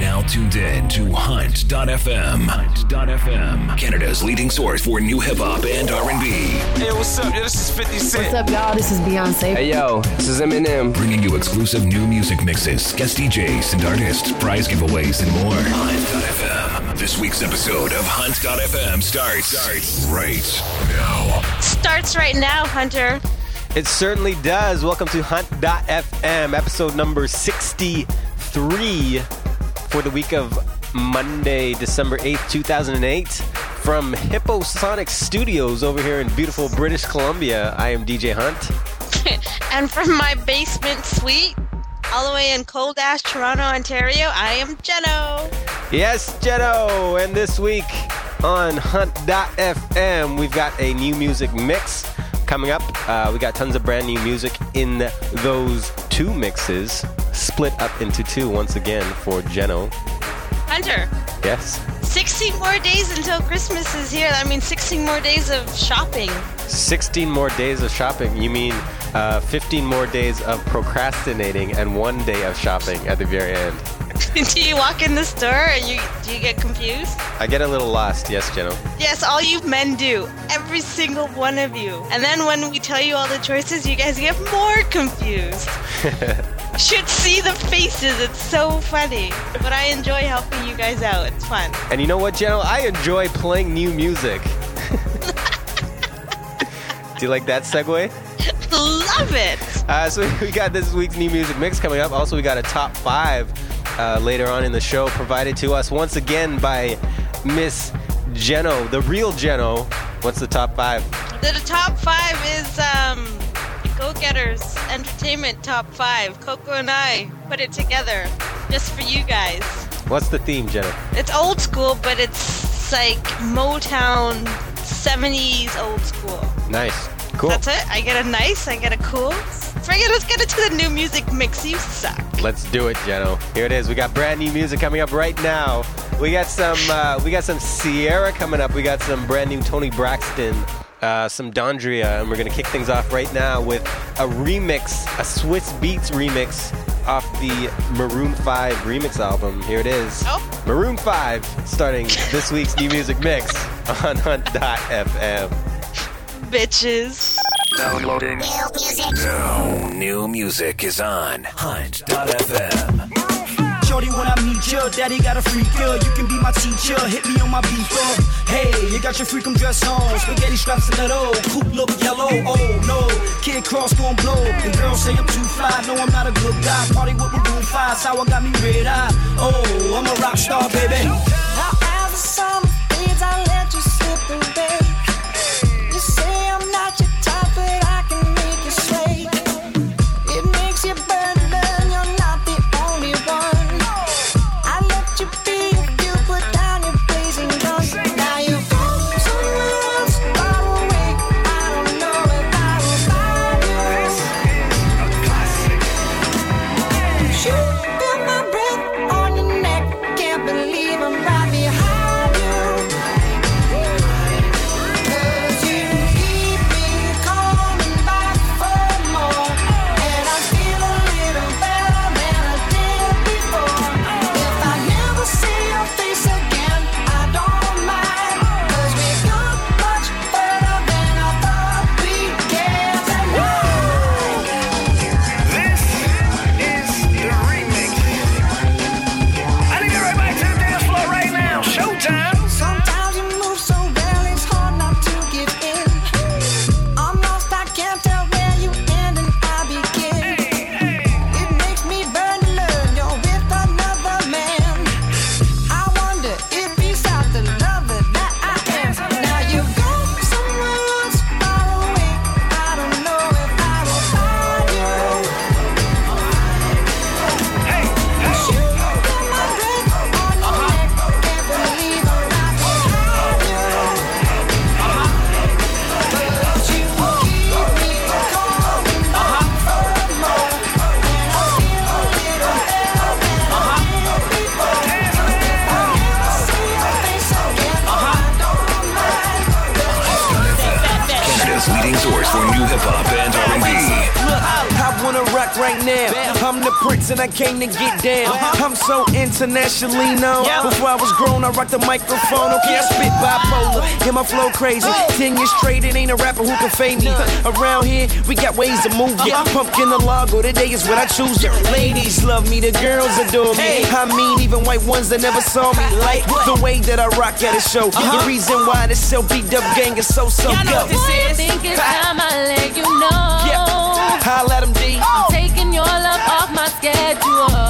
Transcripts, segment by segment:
now tuned in to Hunt.fm. Hunt.fm, Canada's leading source for new hip hop and R&B. Hey, what's up? Yo, this is 50 Cent. What's up, y'all? This is Beyonce. Hey yo, this is Eminem. Bringing you exclusive new music mixes, guest DJs and artists, prize giveaways, and more. Hunt.fm. This week's episode of Hunt.fm starts, starts right now. Starts right now, Hunter. It certainly does. Welcome to Hunt.fm, episode number 63 for the week of Monday, December 8th, 2008. From Hipposonic Studios over here in beautiful British Columbia, I am DJ Hunt. and from my basement suite, all the way in cold ash Toronto, Ontario, I am Jeno. Yes, Jeno. And this week on Hunt.fm, we've got a new music mix coming up. Uh, we got tons of brand new music in those two mixes, split up into two once again for Jeno. Hunter, Yes. 16 more days until Christmas is here. That means 16 more days of shopping. 16 more days of shopping. You mean uh, 15 more days of procrastinating and one day of shopping at the very end. do you walk in the store and you do you get confused? I get a little lost, yes, Jeno. Yes, all you men do. Every single one of you. And then when we tell you all the choices, you guys get more confused. Should see the faces. It's so funny. But I enjoy helping you guys out. It's fun. And you know what, Jeno? I enjoy playing new music. Do you like that segue? Love it. Uh, so we got this week's new music mix coming up. Also, we got a top five uh, later on in the show provided to us once again by Miss Jeno, the real Jeno. What's the top five? The, the top five is um, Go Getters Entertainment Top Five. Coco and I put it together just for you guys. What's the theme, Jeno? It's old school, but it's like Motown 70s old school. Nice. Cool. That's it. I get a nice, I get a cool. Forget it, let's get into the new music mix. You suck. Let's do it, Jeno. Here it is. We got brand new music coming up right now. We got some. Uh, we got some Ciara coming up. We got some brand new Toni Braxton, uh, some Dondria, and we're gonna kick things off right now with a remix, a Swizz Beatz remix off the Maroon 5 remix album. Here it is. Oh. Maroon 5 starting this week's new music mix on Hunt.fm. Bitches. Downloading. Now, new music is on Hunt.fm. Shorty, when I meet you, daddy got a freak girl. You can be my teacher, hit me on my beat phone. Hey, you got your freakum dress on, spaghetti straps in that old coupe look yellow. Oh no, kid cross gon' blow. The girls say I'm too fly, no I'm not a good guy. Party with Maroon Five, sour got me red eye. Oh, I'm a rock star, baby. Now as the summer fades, I let you slip away. came to get down. Uh-huh. I'm so internationally known. Yeah. Before I was grown, I rocked the microphone. Okay, I spit bipolar. Yeah, my flow crazy. Ten years straight, it ain't a rapper who can fade me. Around here, we got ways to move. Yeah, uh-huh. pumpkin the logo. Today is what I choose. To. Ladies love me, the girls adore me. I mean, even white ones that never saw me. Like the way that I rock at a show. Uh-huh. The reason why this so beat up gang is so so Y'all know this is. think it's time I let you know. Yeah. Holla at them, D. Oh. am taking your schedule.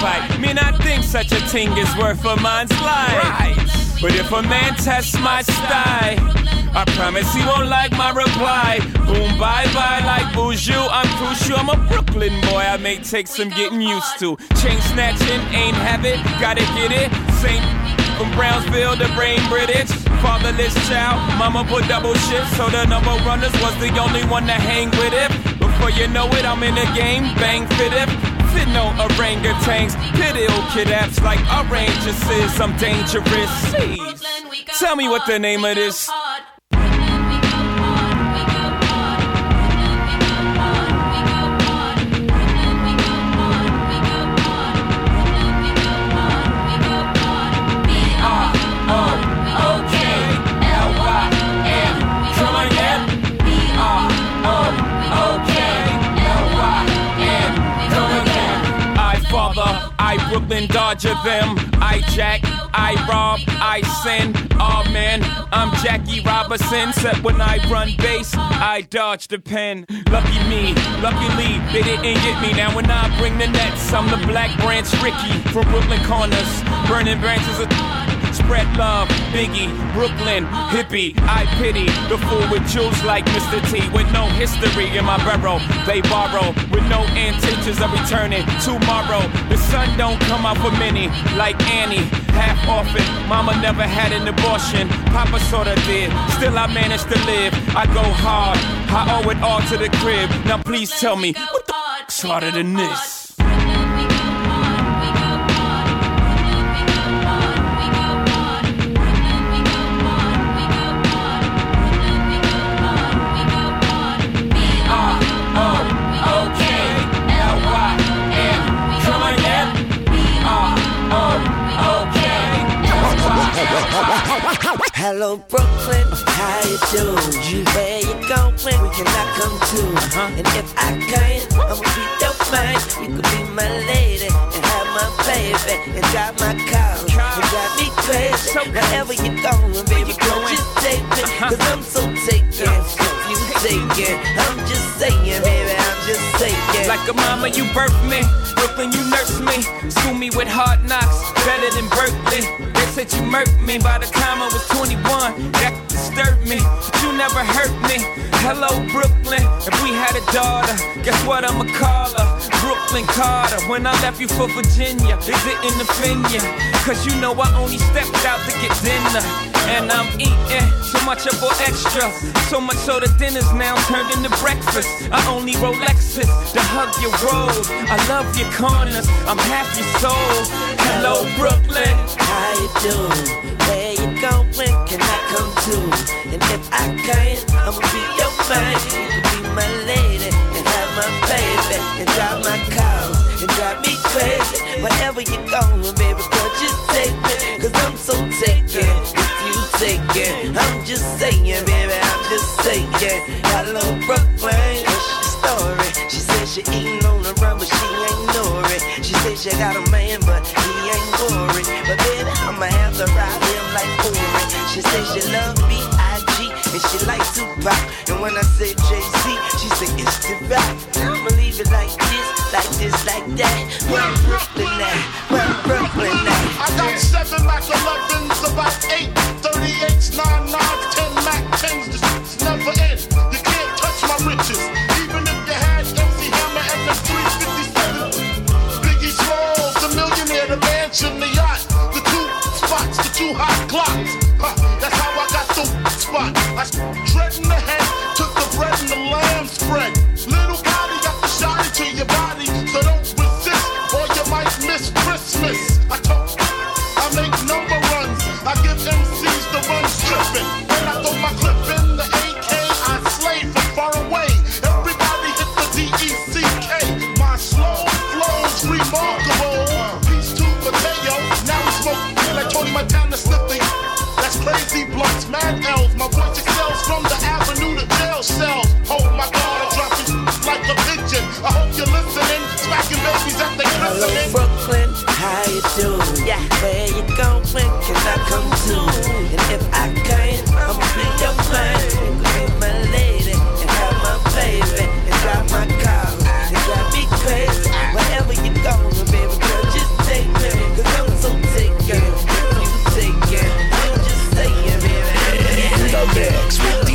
Fight. Me not think such a thing is worth a man's life. But if a man tests my style, I promise he won't like my reply. Boom, bye bye, like Buju. I'm crucial. I'm a Brooklyn boy. I may take some getting used to. Chain snatching, ain't have it. Gotta get it. Same from Brownsville to Brain British. Fatherless child, mama put double shifts, so the number runners was the only one to hang with it. Before you know it, I'm in the game, bang fit it. No orangutans, pit ill kid apps like oranges I'm dangerous. Jeez. Tell me what the name of this. I Brooklyn Dodger them. I jack, I rob, I sin. Oh man, I'm Jackie Robinson. Except when I run base, I dodge the pen. Lucky me, luckily they didn't get me. Now when I bring the nets, I'm the Black Branch Rickey from Brooklyn Corners. Burning branches of Spread love, Biggie, Brooklyn, hippie. I pity the fool with jewels like Mr. T. With no history in my barrel, they borrow. With no intentions of returning tomorrow. The sun don't come out for many, like Annie. Half orphan, mama never had an abortion. Papa sorta did, still I managed to live. I go hard, I owe it all to the crib. Now please tell me, what the harder than this? Hello Brooklyn, how you doing? Where you going? Where can I come too? And if I can, I'ma be your man. You can be my lady and have my baby and drive my car and drive me crazy. Wherever you going, baby, don't just take me, cause I'm so taken. I'm just saying, baby, I'm just saying. Like a mama, you birthed me. Brooklyn, you nursed me. School me with hard knocks, better than Berkeley. They said you murked me by the time I was 21. That disturbed me, you never hurt me. Hello, Brooklyn. If we had a daughter, guess what I'ma call her? Brooklyn Carter. When I left you for Virginia, is it in the you? Cause you know I only stepped out to get dinner. And I'm eating so much of bought extra. So much so the dinner's now turned into breakfast. I only roll Lexus to hug your road. I love your corners, I'm half your soul. Hello, Brooklyn. How you doing? Where you going? I can, I'ma be your man. You can be my lady and have my baby and drive my car and drive me crazy. Wherever you going, baby, girl, just take me. Cause I'm so taken. If you take it, I'm just saying, baby, I'm just saying. Hello, Brooklyn. What's your story? She said she eating on the run, but she ain't know it. She said she got a man, but he ain't mix with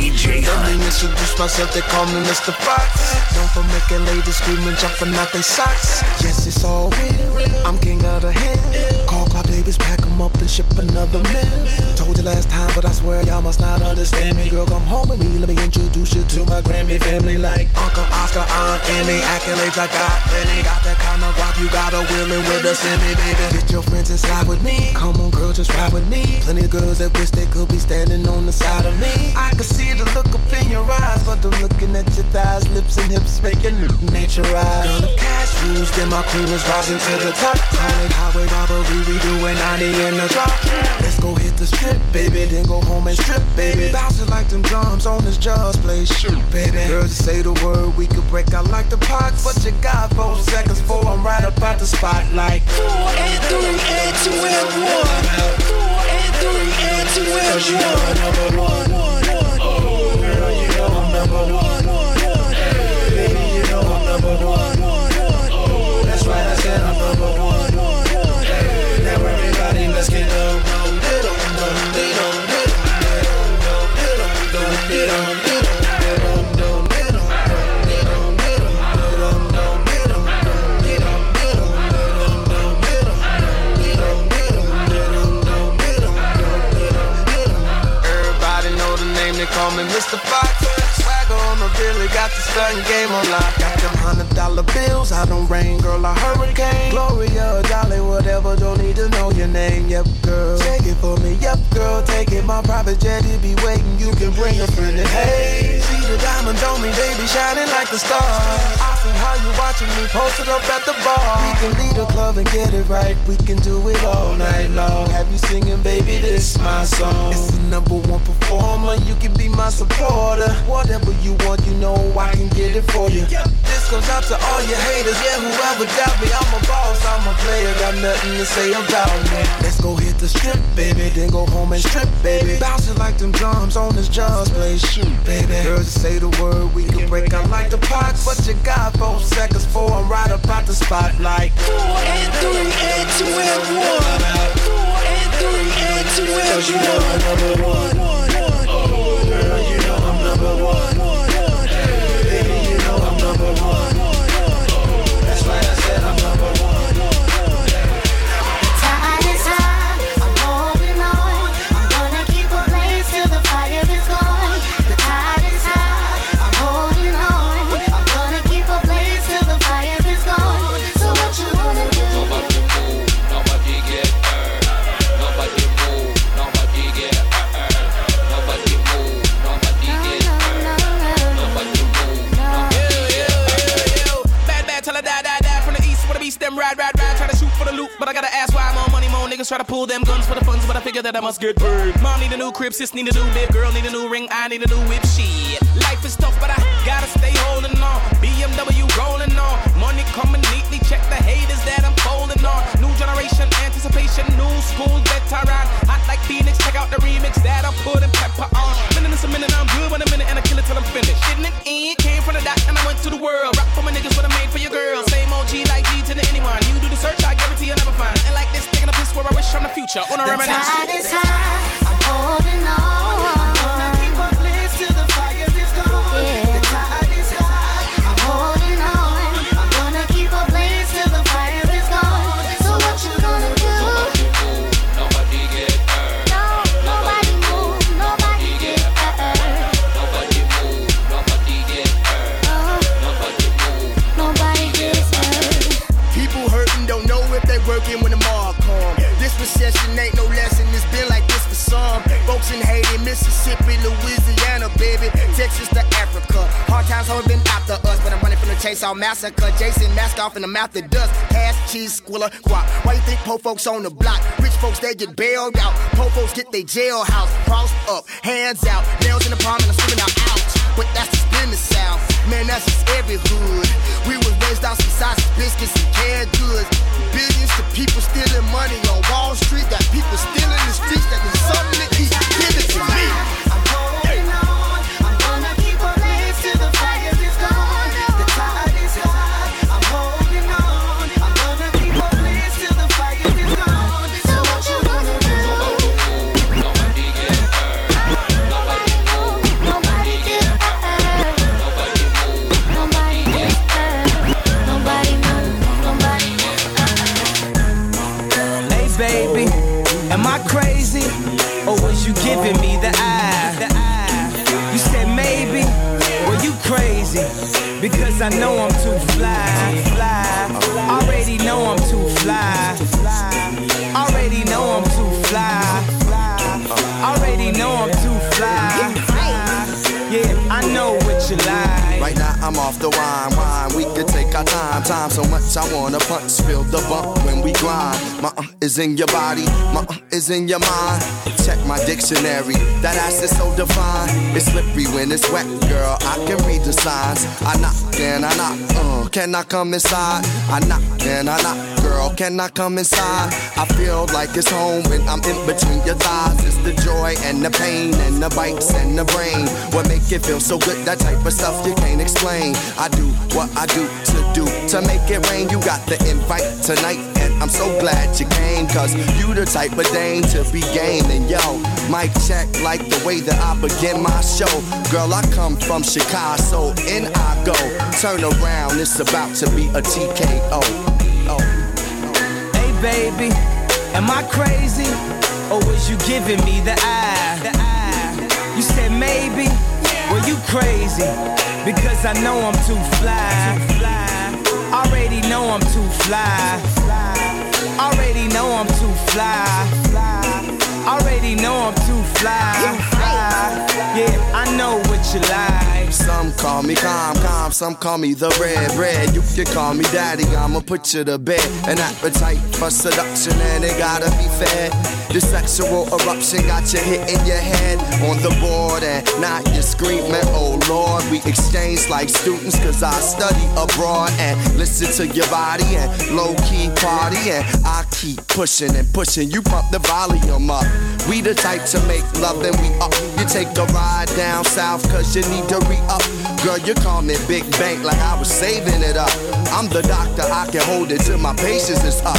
introduce myself, they call me Mr. Fox. Known for making ladies scream and jumping out their socks. Yes, it's all real. I'm king of the hill. Call club babies, pack 'em up and ship another meal. Told you last time, but I swear y'all must not understand me. Girl, come home with me, let me introduce you to my Grammy family. Like Uncle Oscar, Aunt Annie, accolades I got plenty. Got that kind of rock, you got a willing with a semi, baby. Get your friends inside with me. Come on, girl, just ride with me. Plenty of girls that wish they could be standing on the side of me. I can see the look up in your eyes, but I'm looking at your thighs, lips and hips making nature rise. Girl, if cash rules, then my cream is rising to the top. Call it highway robbery, we doing 90 in the drop. Let's go hit the strip, baby, then go home and strip, baby. Bounce it like them drums on this jaws play shoot, baby. Girl, just say the word, we could break out like the pox. What you got, four seconds for I'm right up at the spotlight. Four and three and two and one. Four and three and two and one. you know number one number one. Baby, you know I'm number one. That's why I said I'm number one. Now everybody, let's get. Call me Mr. Fox Billy, got the starting game on lock. Got them hundred dollar bills, I don't rain, girl, a hurricane. Gloria, Dolly, whatever, don't need to know your name. Yep, girl, take it for me. Yep, girl, take it. My private jet, it be waiting. You can bring a friend and hey, see the diamonds on me, they be shining like the stars. I see how you watching me posted up at the bar. We can lead a club and get it right. We can do it all night long. Have you singing, baby? This my song. It's the number one performer. You can be my supporter. Whatever you want, you know I can get it for you. This goes out to all your haters. Yeah, whoever doubt me, I'm a boss. I'm a player. Got nothing to say about me. Let's go hit the strip, baby. Then go home and strip, baby. Bounce it like them drums on this jaws play shoot, baby. Girl, just say the word. We can break out like the pots. What you got? Four seconds for I'm right at the spotlight. Four and three and two and one. Four and three and two and one. Cause you number one. Try to pull them guns for the funds, but I figure that I must get paid. Mom need a new crib, sis need a new bib, girl need a new ring, I need a new whip. Shit, life is tough, but I gotta stay holding on. BMW rolling on, money coming neatly. Check the haters that I'm folding on. New generation, anticipation, new school veteran. Hot like Phoenix, check out the remix that I'm putting pepper on. Minute is a minute, I'm good in a minute, and I kill it till I'm finished. Future. On a The reminisce. Running chainsaw massacre. Jason mask off in the mouth of dust. Cash, cheese, squilla, guap. Why you think po folks on the block? Rich folks, they get bailed out. Po folks get they jailhouse. Crossed up, hands out. Nails in the palm and I'm screaming out, ouch. But that's just in the South. Man, that's just every hood. We was raised out some sausage biscuits and canned goods. Billions to people stealing money on Wall Street. Got people stealing in the streets that need something to eat. Give it to me. Giving me the eye? You said maybe, well you crazy. Because I know I'm too fly. fly. Already know I'm too fly. I'm off the wine, wine. We could take our time, time so much I wanna punch, feel the bump when we grind. My uh is in your body, my uh is in your mind. Check my dictionary, that ass is so defined. It's slippery when it's wet, girl. I can read the signs. I knock and I knock, uh, can I come inside? I knock and I knock, girl. Can I come inside? I feel like it's home when I'm in between your thighs. It's the joy and the pain and the bites and the brain. What make it feel so good? That type of stuff you can't explain. I do what I do to do to make it rain. You got the invite tonight, and I'm so glad you came. Cause you the type of dame to be game. And yo, mic check like the way that I begin my show. Girl, I come from Chicago, so in I go. Turn around, it's about to be a TKO. Baby, am I crazy? Or was you giving me the eye? You said maybe, well you crazy. Because I know I'm too fly. Already know I'm too fly. Already know I'm too fly. Already know I'm too fly. Yeah, I know what you like. Some call me calm, calm, some call me the red, red. You can call me daddy, I'ma put you to bed. An appetite for seduction, and it gotta be fed. The sexual eruption got you hitting your head on the board, and now you're screaming, oh Lord. We exchange like students, cause I study abroad and listen to your body and low key party. And I keep pushing and pushing, you pump the volume up. We the type to make love and we up. You take a ride down south, cause you need to re up. Girl, you call me Big Bank like I was saving it up. I'm the doctor, I can hold it till my patience is up.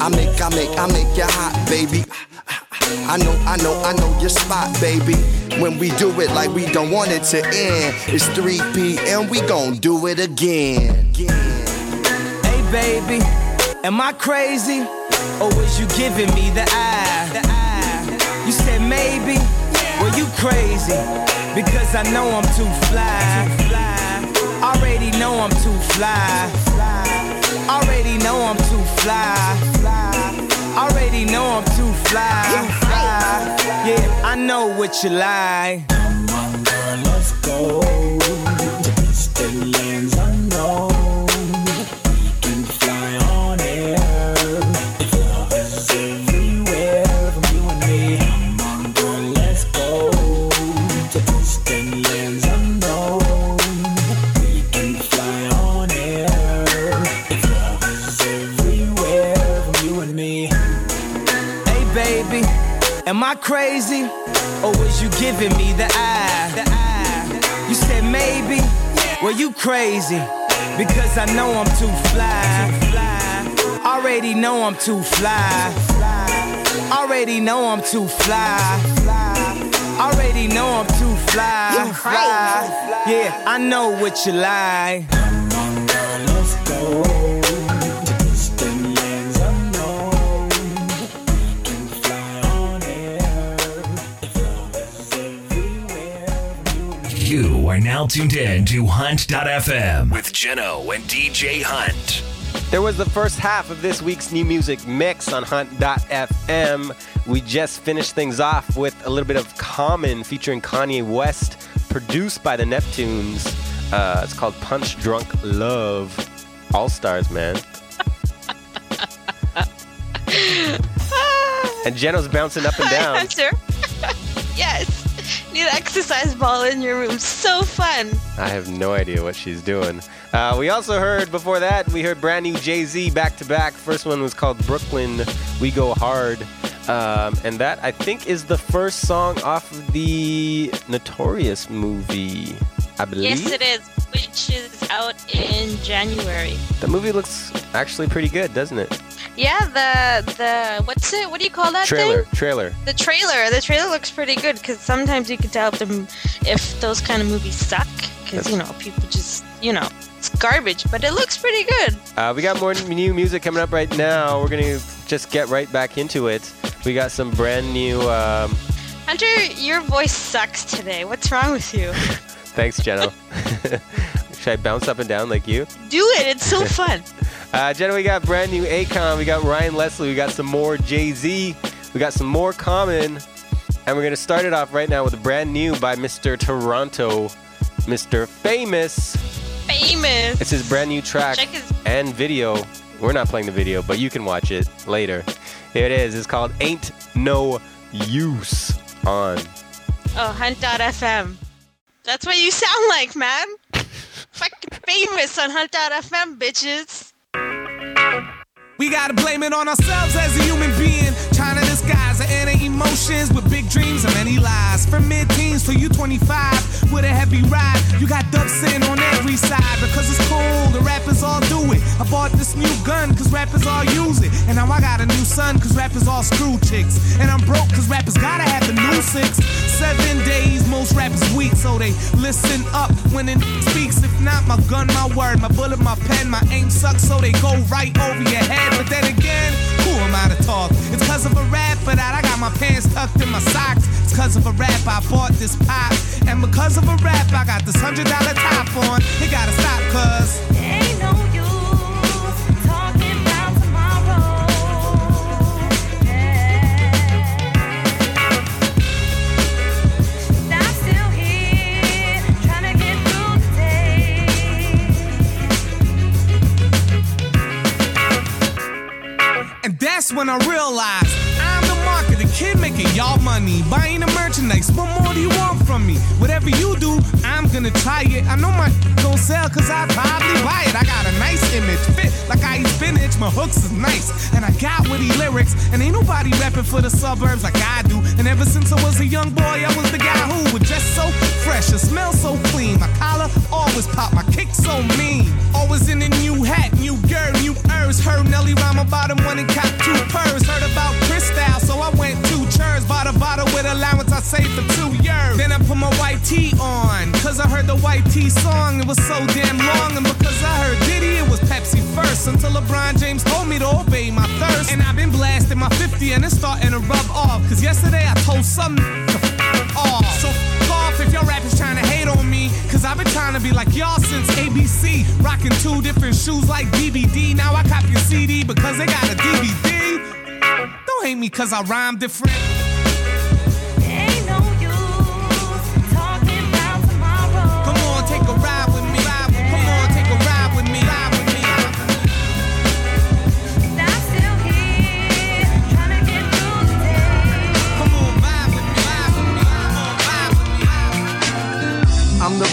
I make, I make, I make you hot, baby. I know, I know, I know your spot, baby. When we do it like we don't want it to end, it's 3 p.m. We gon' do it again. Hey baby, am I crazy? Or was you giving me the eye? You said maybe, well you crazy. Because I know I'm too fly. Already know I'm too fly. Already know I'm too fly. Already know I'm too fly. Yeah, I know what you like. Let's go distant lands unknown. Crazy? Or was you giving me the eye? You said maybe, well you crazy. Because I know I'm too fly. Already know I'm too fly. Already know I'm too fly. Already know I'm too fly. You crazy. Yeah, I know what you like. Let's go are now tuned in to Hunt.fm with Jeno and DJ Hunt. There was the first half of this week's new music mix on Hunt.fm. We just finished things off with a little bit of Common featuring Kanye West, produced by the Neptunes. Uh, it's called Punch Drunk Love. All stars, man. and Jeno's bouncing up and down. Hunter. yes. Need an exercise ball in your room. So fun. I have no idea what she's doing. Uh, we also heard before that, we heard brand new Jay Z back to back. First one was called Brooklyn We Go Hard. Um, and that, I think, is the first song off the Notorious movie, I believe. Yes, it is. Which is out in January. The movie looks actually pretty good, doesn't it? Yeah, the the what's it? What do you call that trailer, thing? trailer. The trailer. The trailer looks pretty good because sometimes you can tell if, them, if those kind of movies suck because you know people just you know it's garbage, but it looks pretty good. Uh, we got more new music coming up right now. We're going to just get right back into it. We got some brand new. Um, Hunter, your voice sucks today. What's wrong with you? thanks, Jeno. Should I bounce up and down like you? Do it. It's so fun. Uh, Jenna, we got brand new Akon, we got Ryan Leslie, we got some more Jay Z, we got some more Common, and we're gonna start it off right now with a brand new by Mr. Toronto, Mr. Famous. Famous. It's his brand new track his- and video. We're not playing the video, but you can watch it later. Here it is. It's called "Ain't No Use" on. Oh, Hunt.fm. That's what you sound like, man. Fucking famous on Hunt.fm, bitches. We gotta blame it on ourselves as a human being. Trying to disguise our inner emotions with big dreams and many lies. From mid teens to you 25 with a heavy ride. You got dubs sitting on every side because it's cool. The rappers all do it. I bought this new gun cause rappers all use it. And now I got a new son cause rappers all screw chicks. And I'm broke cause rappers gotta have the new six. Seven days, most rappers weak, so they listen up when it speaks. If not, my gun, my word, my bullet, my pen, my aim sucks, so they go right over your head. But then again, who am I to talk? It's cause of a rap, but I got my pants tucked in my socks. It's cause of a rap, I bought this pop. And because of a rap, I got this hundred dollar top on. It gotta stop, cause. Ain't no use talking about tomorrow. Yeah. I'm still here trying to get through the day. And that's when I realized kid making y'all money. Buying the merchandise, what more do you want from me? Whatever you do, I'm gonna try it. I know my don't sell cause I probably buy it. I got a nice image, fit like I eat spinach. My hooks is nice, and I got witty lyrics. And ain't nobody rapping for the suburbs like I do. And ever since I was a young boy, I was the guy who was just so fresh and smell so clean. My collar always pop, my kick so mean. Always in a new hat, new girl, new herbs. Heard Nelly rhyme about him one and cop two purrs. Heard about Cristal, so I went two churns. Bought a bottle with allowance I saved for two years. Then I put my white tee on, cause I heard the white tee song. It was so damn long, and because I heard Diddy, it was Pepsi first. Until LeBron James told me to obey my thirst. And I've been blasting my 50 and it's starting to rub off. Cause yesterday I told some to f- off. So f- off if your rappers trying to hate on me. Cause I've been trying to be like y'all since ABC. Rocking two different shoes like BBD. Now I cop your CD because they got a DVD. Don't hate me cause I rhyme different.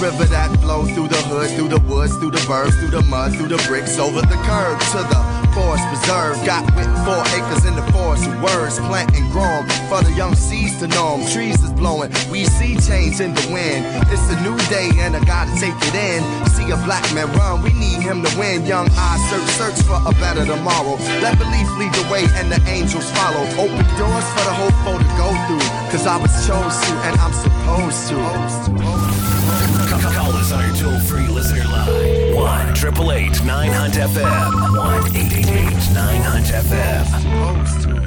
River that flows through the hood, through the woods, through the birds, through the mud, through the bricks, over the curb to the forest preserve. Got with four acres in the forest of words, plant and grow 'em for the young seeds to know 'em. Trees is blowing, we see change in the wind. It's a new day and I gotta take it in. See a black man run, we need him to win. Young eyes search, search for a better tomorrow. Let belief lead the way and the angels follow. Open doors for the hopeful to go through. Cause I was chosen and I'm supposed to. Us on our toll free listener line 1 888 9 Hunt FM. 1 888 9 Hunt FM.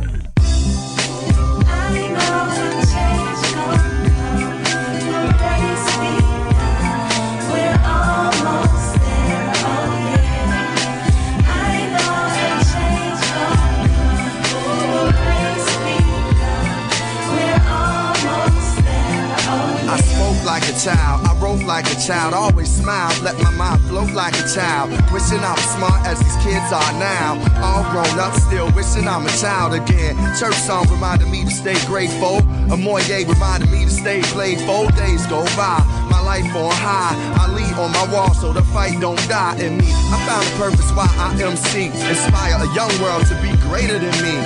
A child, always smile, let my mind float like a child. Wishing I'm smart as these kids are now. All grown up, still wishing I'm a child again. Church song reminded me to stay grateful. A Moye reminded me to stay playful. Days go by, my life on high. I lead on my wall so the fight don't die in me. I found a purpose why I MC. Inspire a young world to be greater than me.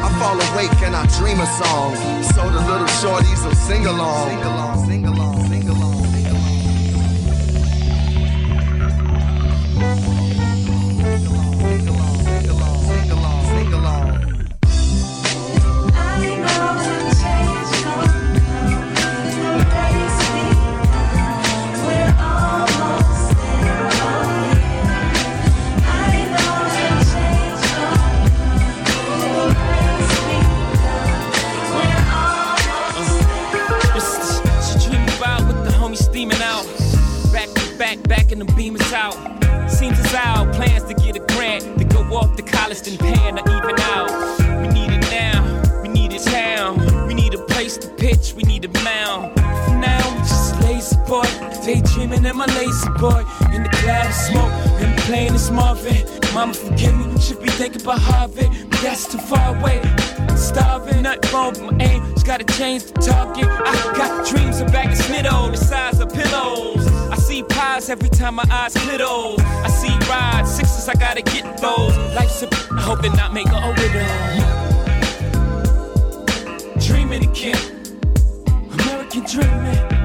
I fall awake and I dream a song. So the little shorties will. Sing along, sing along, Marvin. Mama, forgive me, should be thinking about Harvard, but that's too far away. Starving, nothing wrong with my aim. Just gotta change the target. I got dreams of back of Snitto, the size of pillows. I see pies every time my eyes glitter. I see rides, sixes, I gotta get those. Life's a I hope they not make a widow. Dreaming again, American dreaming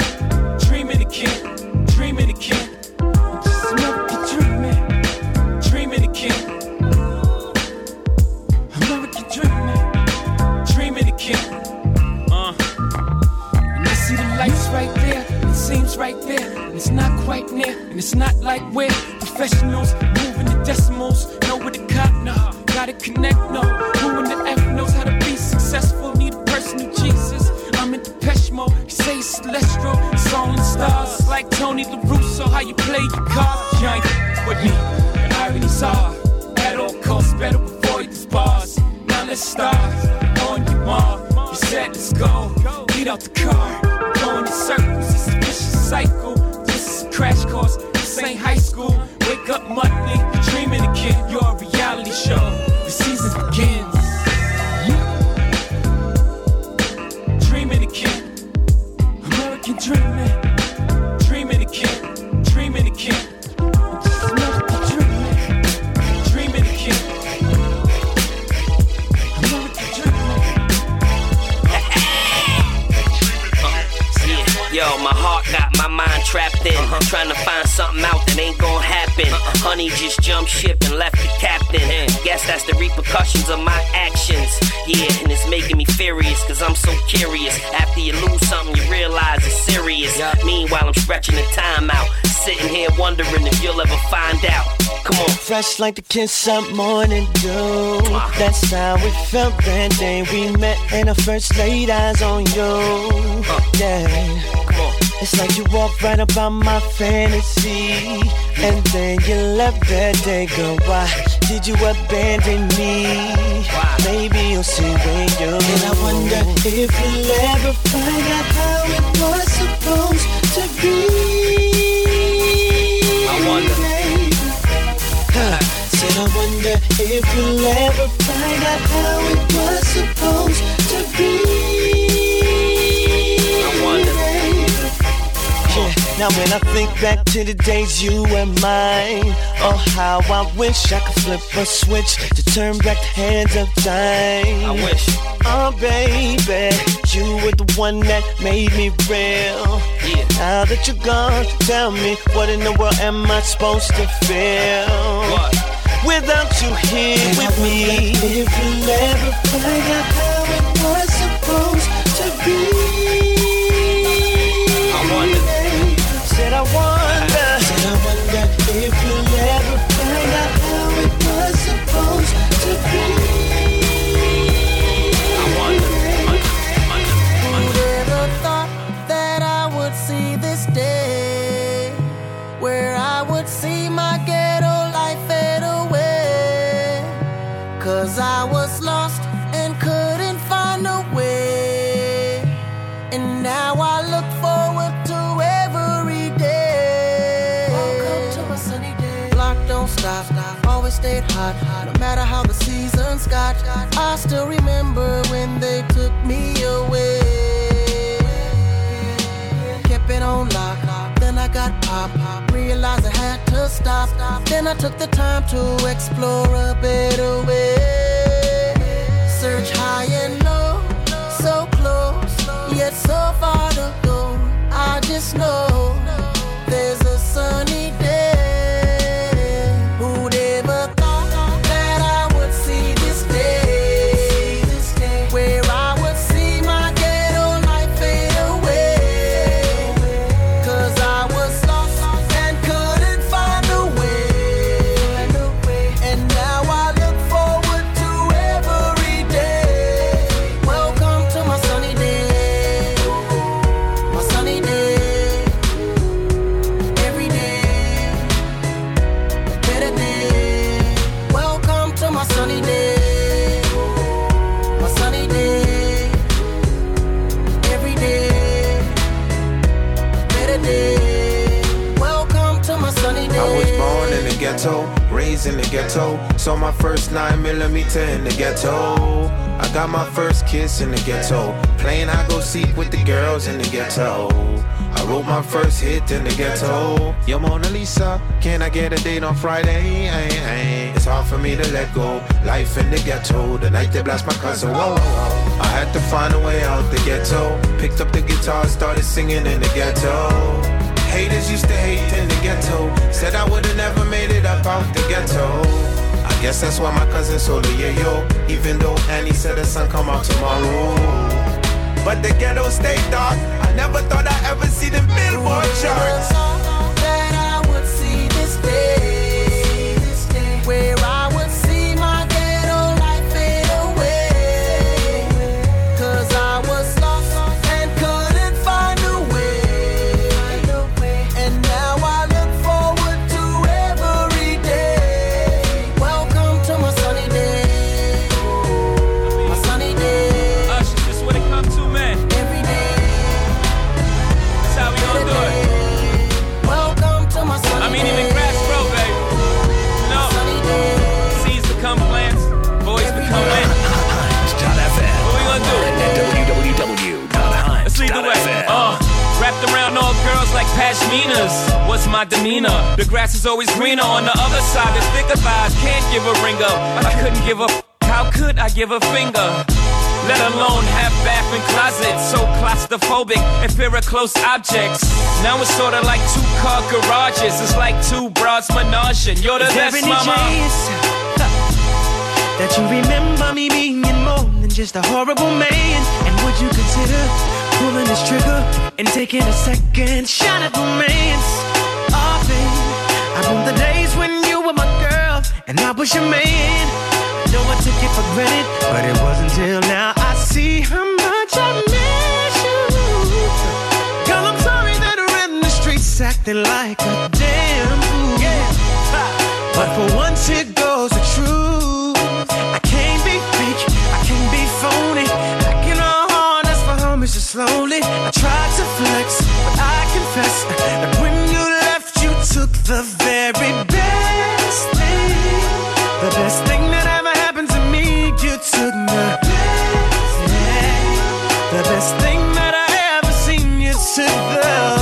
like the kiss up morning dew. That's how we felt that day we met and I first laid eyes on you. Yeah. It's like you walked right up on my fantasy. And then you left that day, girl. Why did you abandon me? Maybe you'll see when you're And I wonder if you'll ever find out how it was supposed wonder if you'll ever find out how it was supposed to be. I wonder. Yeah. Now when I think back to the days you were mine, oh how I wish I could flip a switch to turn back the hands of time. I wish. Oh baby, you were the one that made me real. Yeah. Now that you're gone, tell me what in the world am I supposed to feel? What? Without you here with me. If you'll ever find out how it was supposed to be. Hot. No matter how the seasons got, I still remember when they took me away. Kept it on lock, then I got popped. Realized I had to stop. Then I took the time to explore a better way. Search high and low, so close, yet so far to go. I just know there's a sunny in the ghetto. Playing I go seek with the girls in the ghetto. I wrote my first hit in the ghetto. Yo, Mona Lisa, can I get a date on Friday? Ay, ay. It's hard for me to let go. Life in the ghetto, the night they blast my cousin. Whoa. I had to find a way out the ghetto. Picked up the guitar, started singing in the ghetto. Haters used to hate in the ghetto. Said I would've never made it up out the ghetto. Guess that's why my cousin sold a yo. Even though Annie said the sun come out tomorrow. But the ghetto stayed dark. I never thought I'd ever see the billboard charts. Pashminas. What's my demeanor? The grass is always greener on the other side. There's thicker thighs, can't give a ring up. I couldn't give a. f- How could I give a finger? Let alone have bathroom closets, so claustrophobic and fear of close objects. Now it's sorta like two car garages. It's like two bras menage, and you're the Is best mama. that you remember me being more than just a horrible man? And would you consider pulling this trigger and taking a second shot at romance? Oh, babe, I want the days when you were my girl and I was your man. I know I took it for granted, but it wasn't till now I see how much I miss you. Girl, I'm sorry that we're in the streets acting like a damn fool. But for once it slowly. I tried to flex, but I confess that when you left, you took the very best thing. The best thing that ever happened to me, you took the best thing. The best thing that I ever seen, you took the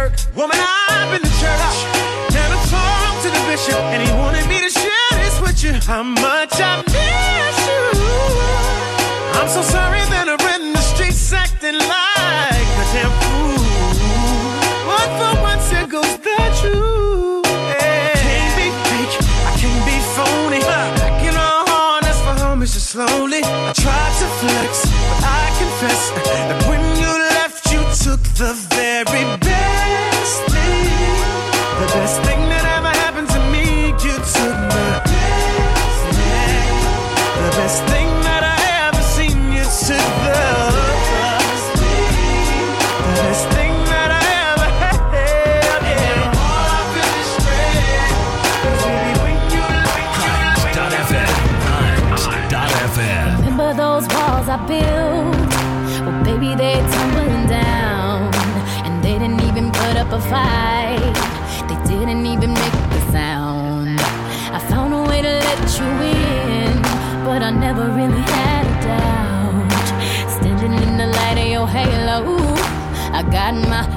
Woman, I've been to church. I talked to the bishop, and he wanted me to share this with you. How much I miss you. I'm so sorry that I'm in the streets acting like a damn fool. But for once it goes the truth. Can't be fake, I can't be phony. Slowly. I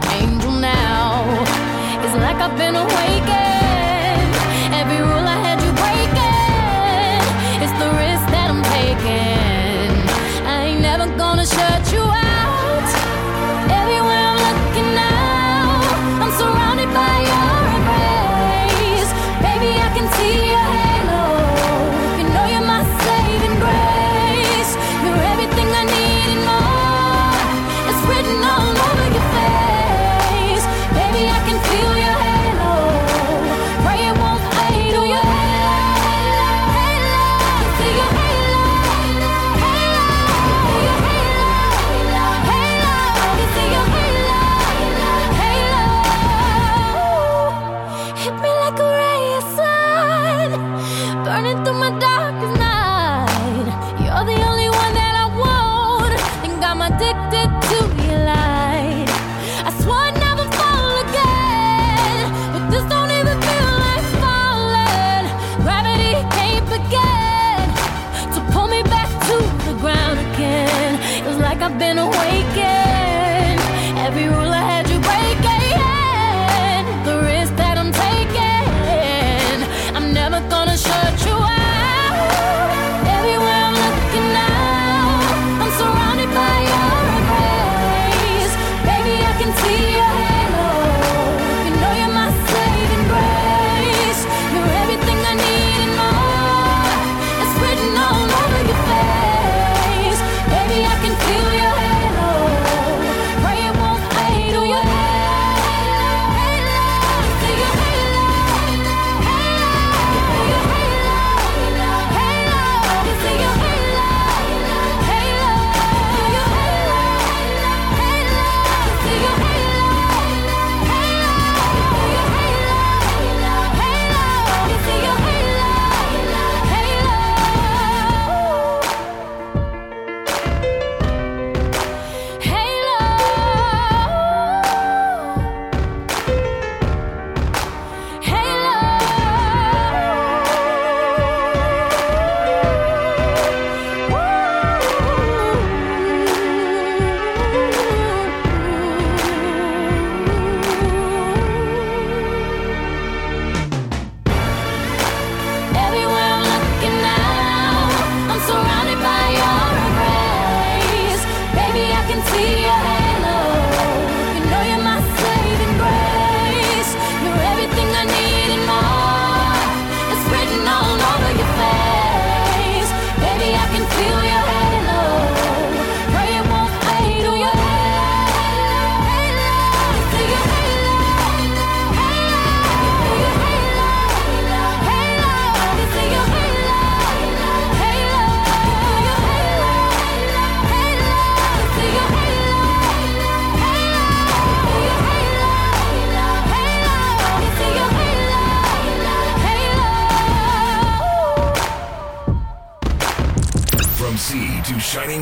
I've been awakened. Every rule I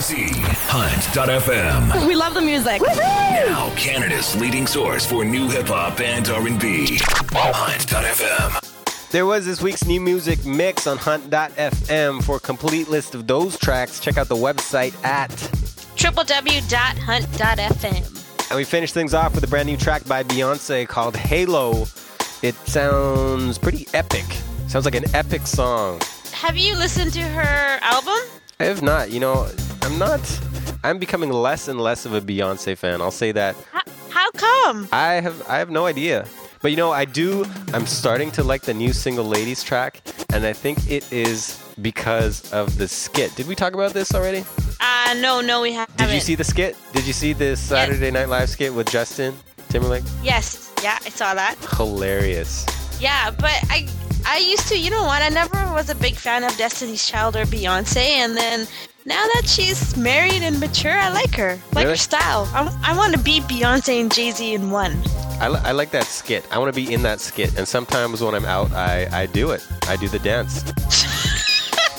to shining Hunt.fm. We love the music. Now Canada's leading source for new hip hop and R&B. Hunt.fm. There was this week's new music mix on Hunt.fm. For a complete list of those tracks, check out the website at. www.hunt.fm. And we finished things off with a brand new track by Beyonce called Halo. It sounds pretty epic. Sounds like an epic song. Have you listened to her album? I have not. You know, I'm not. I'm becoming less and less of a Beyonce fan. I'll say that. How come? I have I have no idea. But you know, I do I'm starting to like the new single ladies track and I think it is because of the skit. Did we talk about this already? Uh, no, no, we haven't. Did you see the skit? Did you see this Saturday Night Live skit with Justin Timberlake? Yes, yeah, I saw that. Hilarious. Yeah, but I I used to, you know what? I never was a big fan of Destiny's Child or Beyonce, and then now that she's married and mature, I like her. Like Really? her style. I, I want to be Beyonce and Jay Z in one. I, li- I like that skit. I want to be in that skit. And sometimes when I'm out, I, I do it. I do the dance.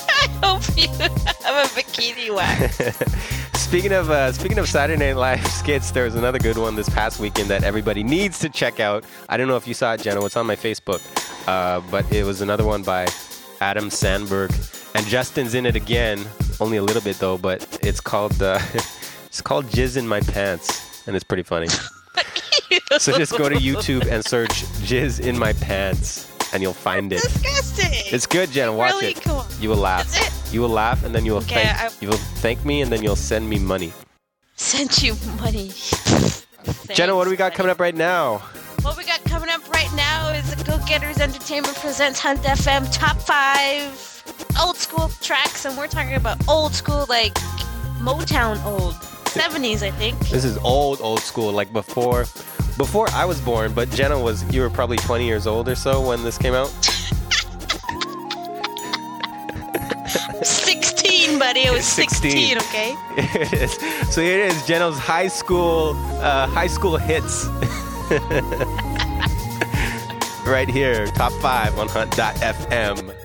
I hope you have a bikini wax. Speaking of uh, speaking of Saturday Night Live skits, there was another good one this past weekend that everybody needs to check out. I don't know if you saw it, Jenna. It's on my Facebook, uh, but it was another one by Adam Samberg, and Justin's in it again. Only a little bit though, but it's called uh, it's called Jizz in My Pants, and it's pretty funny. so just go to YouTube and search Jizz in My Pants, and you'll find it. Disgusting. It's good, Jenna. Watch really it. cool. You will laugh. You will laugh, and then you will Okay, thank. I- You will thank me, and then you'll send me money. Sent you money. Jenna, what do we got coming up right now? What we got coming up right now is the Go Getters Entertainment presents Hunt FM Top 5 Old School Tracks, and we're talking about old school, like Motown old. 70s, I think. This is old, old school, like before, before I was born. But Jenna was, you were probably 20 years old or so when this came out. 16, buddy. It was 16, 16. okay? It is. So here it is, Jenna's high school, uh, high school hits. right here, top five on Hunt.fm.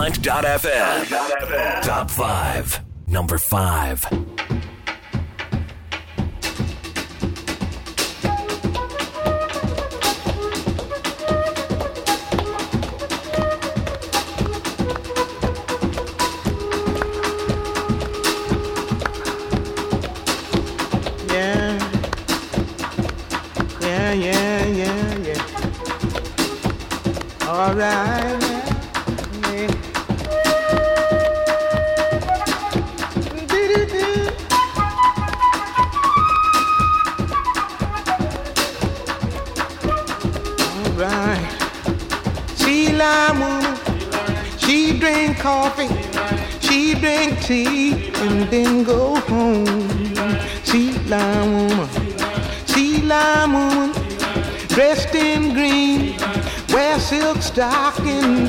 Hunt.fm. Top 5. Number 5. Yeah. Yeah, yeah, yeah, yeah. All right.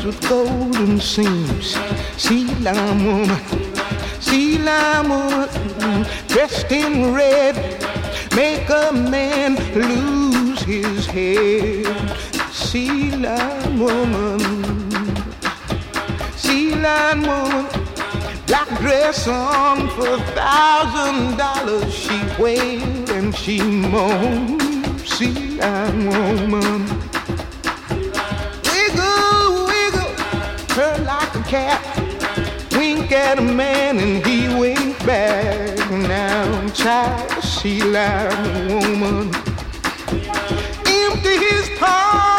With golden seams. She lime woman. She lime woman. Dressed in red. Make a man lose his head. Sea line woman. Sea line woman. Black dress on for a thousand dollars. She wailed and she moaned. Sea line woman. Her like a cat. Wink at a man and he wink back. Now, child, sea line woman. Empty his pockets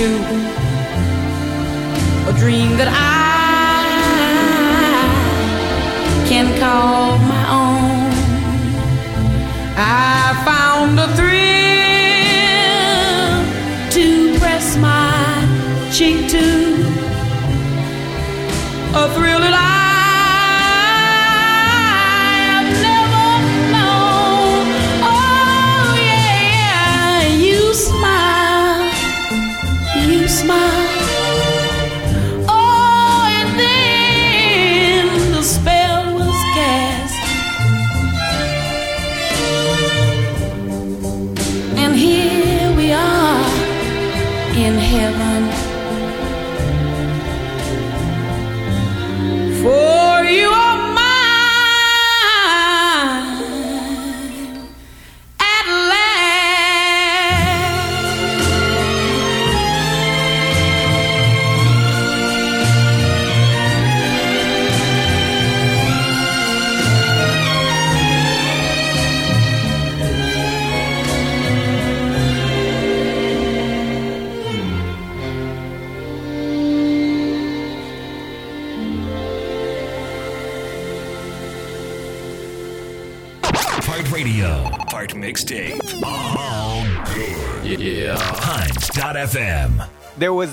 to,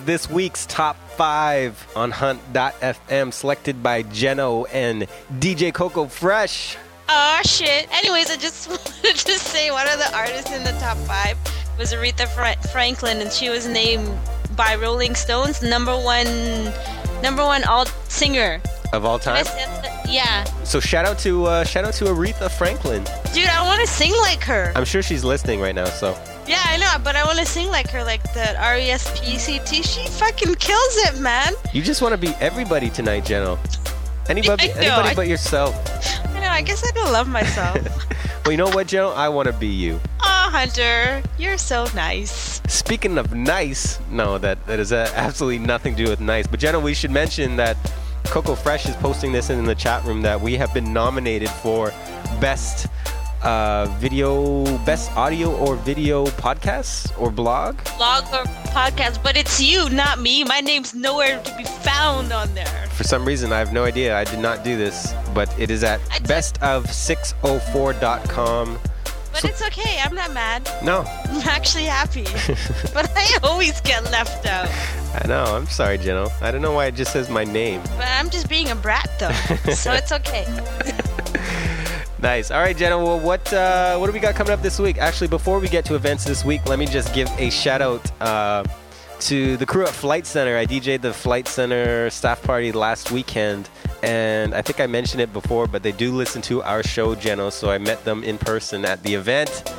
this week's top five on Hunt.fm, selected by Jeno and DJ Coco Fresh. Oh shit. Anyways, I just wanted to say one of the artists in the top five was Aretha Fra- Franklin, and she was named by Rolling Stones number one, number one alt singer. Of all time. Yeah, So shout out to uh, shout out to Aretha Franklin. dude, I want to sing like her. I'm sure she's listening right now. So Yeah, I know, but I want to sing like her, like that R E S P C T. She fucking kills it, man. you just want to be everybody tonight, Jeno. Anybody, know, anybody I- but yourself. I know. I guess I don't love myself. Well, you know what, Jeno? I want to be you. oh, Hunter, you're so nice. Speaking of nice, no, that that is uh, absolutely nothing to do with nice. But Jenna, we should mention that Coco Fresh is posting this in the chat room that we have been nominated for best uh, video, best audio or video podcast or blog. Blog or podcast, but it's you, not me. My name's nowhere to be found on there. For some reason, I have no idea. I did not do this, but it is at bestof604.com. But it's okay. I'm not mad. No, I'm actually happy. but I always get left out. I know. I'm sorry, Jenno. I don't know why it just says my name. But I'm just being a brat, though. so it's okay. Nice. All right, Jenna. Well, what uh, what do we got coming up this week? Actually, before we get to events this week, let me just give a shout out uh, to the crew at Flight Center. I DJ'd the Flight Center staff party last weekend, and I think I mentioned it before, but they do listen to our show, Jenno. So I met them in person at the event.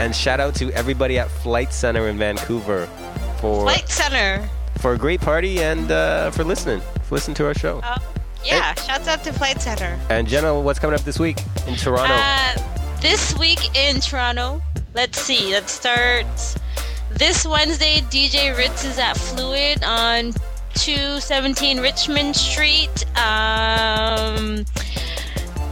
And shout out to everybody at Flight Center in Vancouver for Flight Center. for a great party and uh, for listening, for listening to our show. Uh, yeah, shouts out to Flight Center. And Jenna, what's coming up this week in Toronto? Uh, this week in Toronto, let's see, let's start this Wednesday. DJ Ritz is at Fluid on 217 Richmond Street. Um,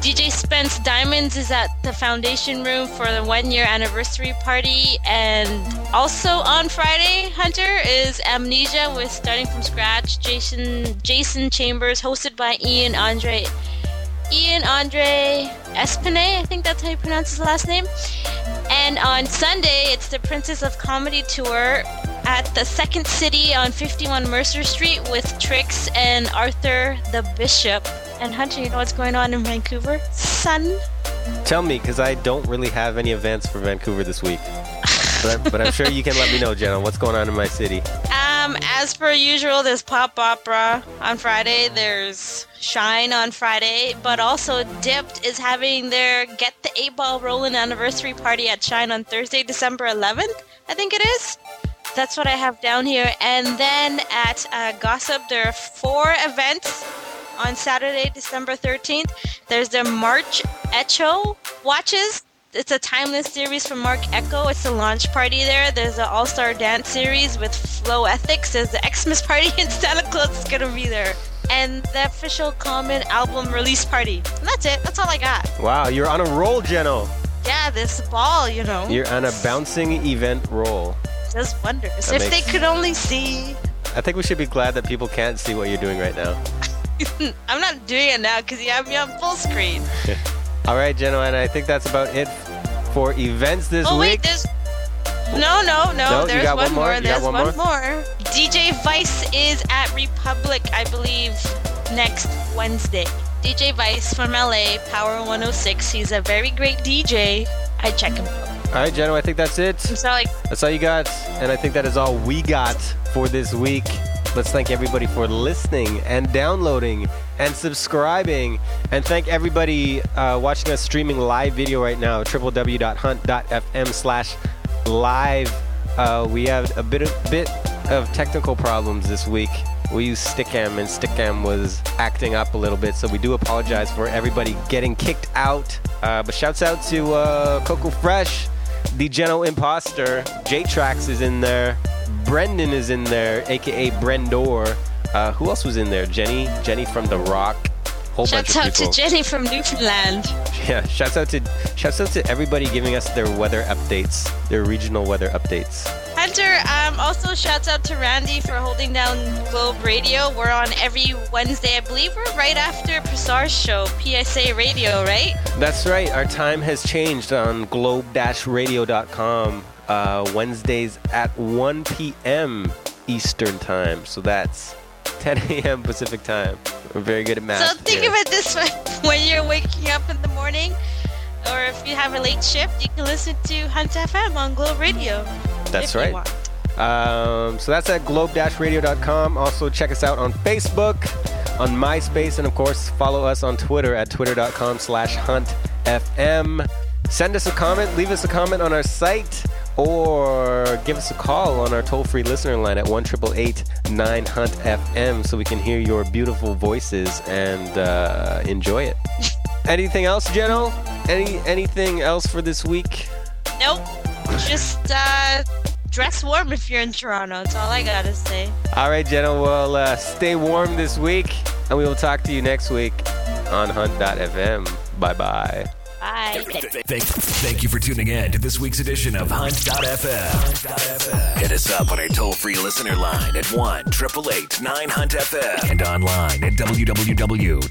DJ Spence Diamonds is at the Foundation Room for the one year anniversary party. And also on Friday, Hunter is Amnesia with Starting from Scratch. Jason Jason Chambers, hosted by Ian Andre. Ian Andre Espinay, I think that's how you pronounce his last name. And on Sunday, it's the Princess of Comedy tour at the Second City on 51 Mercer Street with Trix and Arthur the Bishop. And Hunter, you know what's going on in Vancouver? Sun. Tell me, because I don't really have any events for Vancouver this week. But, but I'm sure you can let me know, Jenna, what's going on in my city. Um, as per usual, there's pop opera on Friday. There's Shine on Friday, but also Dipped is having their Get the Eight Ball Rolling anniversary party at Shine on Thursday, December 11th. I think it is. That's what I have down here. And then at uh, Gossip, there are four events on Saturday, December 13th. There's the Marc Ecko Watches. It's a timeless series from Marc Ecko. It's the launch party there. There's an All Star Dance series with Flow Ethics. There's the Xmas party, and Santa Claus is gonna be there. And the official Common album release party. And that's it. That's all I got. Wow, you're on a roll, Jeno. Yeah, this ball, you know, You're on a bouncing event roll. Just wonders. That if they could only see. I think we should be glad that people can't see what you're doing right now. I'm not doing it now because you have me on full screen. All right, and I think that's about it for events this week. oh wait, there's no, no, no. No, got one, one more? more. You got There's one one, more? more. DJ Vice is at Republic, I believe, next Wednesday. DJ Vice from LA, Power 106. He's a very great DJ. I check him out. All right, Jeno, I think that's it. So like, That's all you got, and I think that is all we got for this week. Let's thank everybody for listening and downloading and subscribing, and thank everybody uh, watching us streaming live video right now. www.hunt.fm slash live. Uh, we have a bit of bit of technical problems this week. We use Stickam, and Stickam was acting up a little bit, so we do apologize for everybody getting kicked out. Uh, but shouts out to uh, Coco Fresh, the Geno Imposter, J Trax is in there, Brendan is in there, aka Brendor. Uh, who else was in there? Jenny, Jenny from The Rock. Whole shouts out to. Jenny from Newfoundland. Yeah, shouts out to shouts out to everybody giving us their weather updates, their regional weather updates. Hunter, um, also shouts out to Randy for holding down Globe Radio. We're on every Wednesday. I believe we're right after Prasar's show, PSA Radio, right? That's right. Our time has changed on globe-radio.com. Uh, Wednesdays at 1 p.m. Eastern time. So that's 10 a.m. Pacific time. We're very good at math. So think here. of it this way: when you're waking up in the morning, or if you have a late shift, you can listen to Hunt FM on Globe Radio. That's right. Um, so that's at globe-radio.com. Also check us out on Facebook, on MySpace, and of course follow us on Twitter at twitter.com slash huntfm. Send us a comment, leave us a comment on our site, or give us a call on our toll-free listener line at 1 9 hunt fm so we can hear your beautiful voices and uh, enjoy it. Anything else, General? Any anything else for this week? Nope. Just uh, dress warm if you're in Toronto. That's all I gotta say. All right, Jenna. Well, uh, stay warm this week, and we will talk to you next week on Hunt.fm. Bye bye. Bye. Thank, thank you for tuning in to this week's edition of Hunt.fm. Hit us up on our toll free listener line at 1 888 9 Hunt FM and online at www.hunt.fm.